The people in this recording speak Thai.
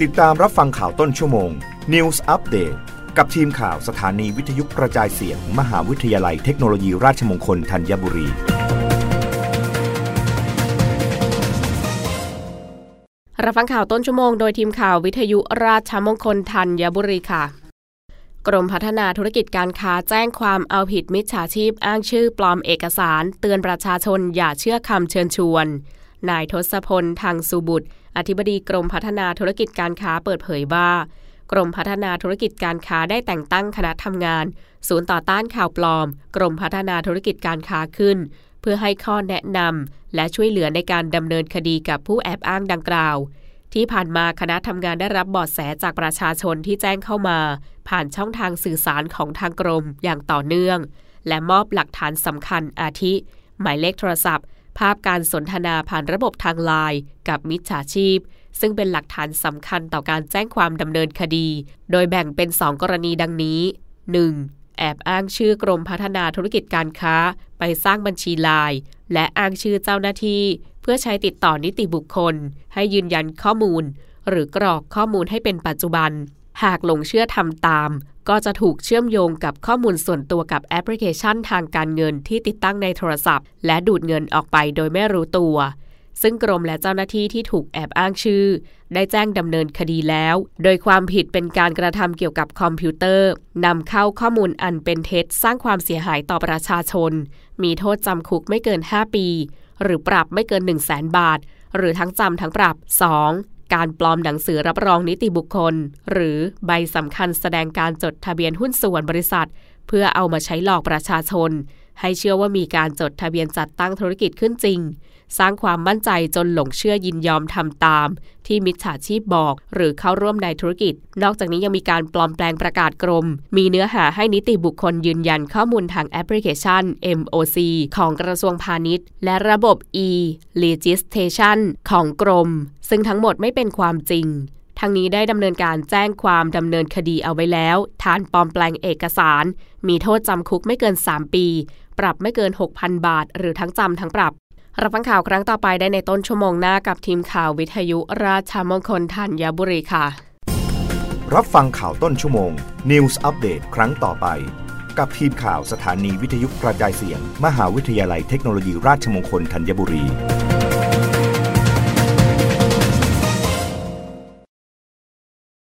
ติดตามรับฟังข่าวต้นชั่วโมง News Update กับทีมข่าวสถานีวิทยุกระจายเสียง มหาวิทยาลัยเทคโนโลยีราชมงคลธัญบุรี รับฟังข่าวต้นชั่วโมงโดยทีมข่าววิทยุราชมงคลธัญบุรีค่ะกรมพัฒนาธุรกิจการค้าแจ้งความเอาผิดมิจฉาชีพอ้างชื่อปลอมเอกสาร เตือนประชาชนอย่าเชื่อคำเชิญชวน นายทศพลทางสุบุตร อธิบดีกรมพัฒนาธุรกิจการค้าเปิดเผยว่า กรมพัฒนาธุรกิจการค้าได้แต่งตั้งคณะทำงาน ศูนย์ต่อต้านข่าวปลอม กรมพัฒนาธุรกิจการค้าขึ้น เพื่อให้ข้อแนะนำและช่วยเหลือในการดำเนินคดีกับผู้แอบอ้างดังกล่าว ที่ผ่านมาคณะทำงานได้รับบาะแสจากประชาชนที่แจ้งเข้ามา ผ่านช่องทางสื่อสารของทางกรมอย่างต่อเนื่อง และมอบหลักฐานสำคัญอาทิ หมายเลขโทรศัพท์ ภาพการสนทนาผ่านระบบทางไลน์กับมิจฉาชีพ ซึ่งเป็นหลักฐานสำคัญต่อการแจ้งความดำเนินคดี โดยแบ่งเป็น 2 กรณีดังนี้ 1. แอบอ้างชื่อกรมพัฒนาธุรกิจการค้า ไปสร้างบัญชีไลน์และอ้างชื่อเจ้าหน้าที่ เพื่อใช้ติดต่อนิติบุคคล ให้ยืนยันข้อมูล หรือกรอกข้อมูลให้เป็นปัจจุบัน หากหลงเชื่อทำตาม ก็จะถูกเชื่อมโยงกับข้อมูลส่วนตัวกับแอปพลิเคชันทางการเงินที่ติดตั้งในโทรศัพท์ และดูดเงินออกไปโดยไม่รู้ตัว ซึ่งกรมและเจ้าหน้าที่ที่ถูกแอบอ้างชื่อ ได้แจ้งดำเนินคดีแล้ว โดยความผิดเป็นการกระทำเกี่ยวกับคอมพิวเตอร์นำเข้าข้อมูลอันเป็นเท็จสร้างความเสียหายต่อประชาชน มีโทษจำคุกไม่เกิน 5 ปี หรือปรับไม่เกิน 1 0 0 0 0แสนบาท หรือทั้งจำทั้งปรับ 2. การปลอมหนังสือรับรองนิติบุคคล หรือใบสำคัญแสดงการจดทะเบียนหุ้นส่วนบริษัท เพื่อเอามาใช้หลอกประชาชน ให้เชื่อว่ามีการจดทะเบียนจัดตั้งธุรกิจขึ้นจริง สร้างความมั่นใจจนหลงเชื่อยินยอมทำตาม ที่มิจฉาชีพบอก หรือเข้าร่วมในธุรกิจ นอกจากนี้ยังมีการปลอมแปลงประกาศกรม มีเนื้อหาให้นิติบุคคลยืนยันข้อมูลทางแอปพลิเคชัน MOC ของกระทรวงพาณิชย์ และระบบ e-Legislation ของกรม ซึ่งทั้งหมดไม่เป็นความจริง ทางนี้ได้ดำเนินการแจ้งความดำเนินคดีเอาไว้แล้ว ฐานปลอมแปลงเอกสาร มีโทษจำคุกไม่เกิน 3 ปี ปรับไม่เกิน 6,000 บาท หรือทั้งจำทั้งปรับ รับฟังข่าวครั้งต่อไปได้ในต้นชั่วโมงหน้ากับทีมข่าววิทยุราชมงคลธัญบุรีค่ะ รับฟังข่าวต้นชั่วโมง News อัปเดตครั้งต่อไป กับทีมข่าวสถานีวิทยุกระจายเสียง มหาวิทยาลัยเทคโนโลยีราชมงคลธัญบุรี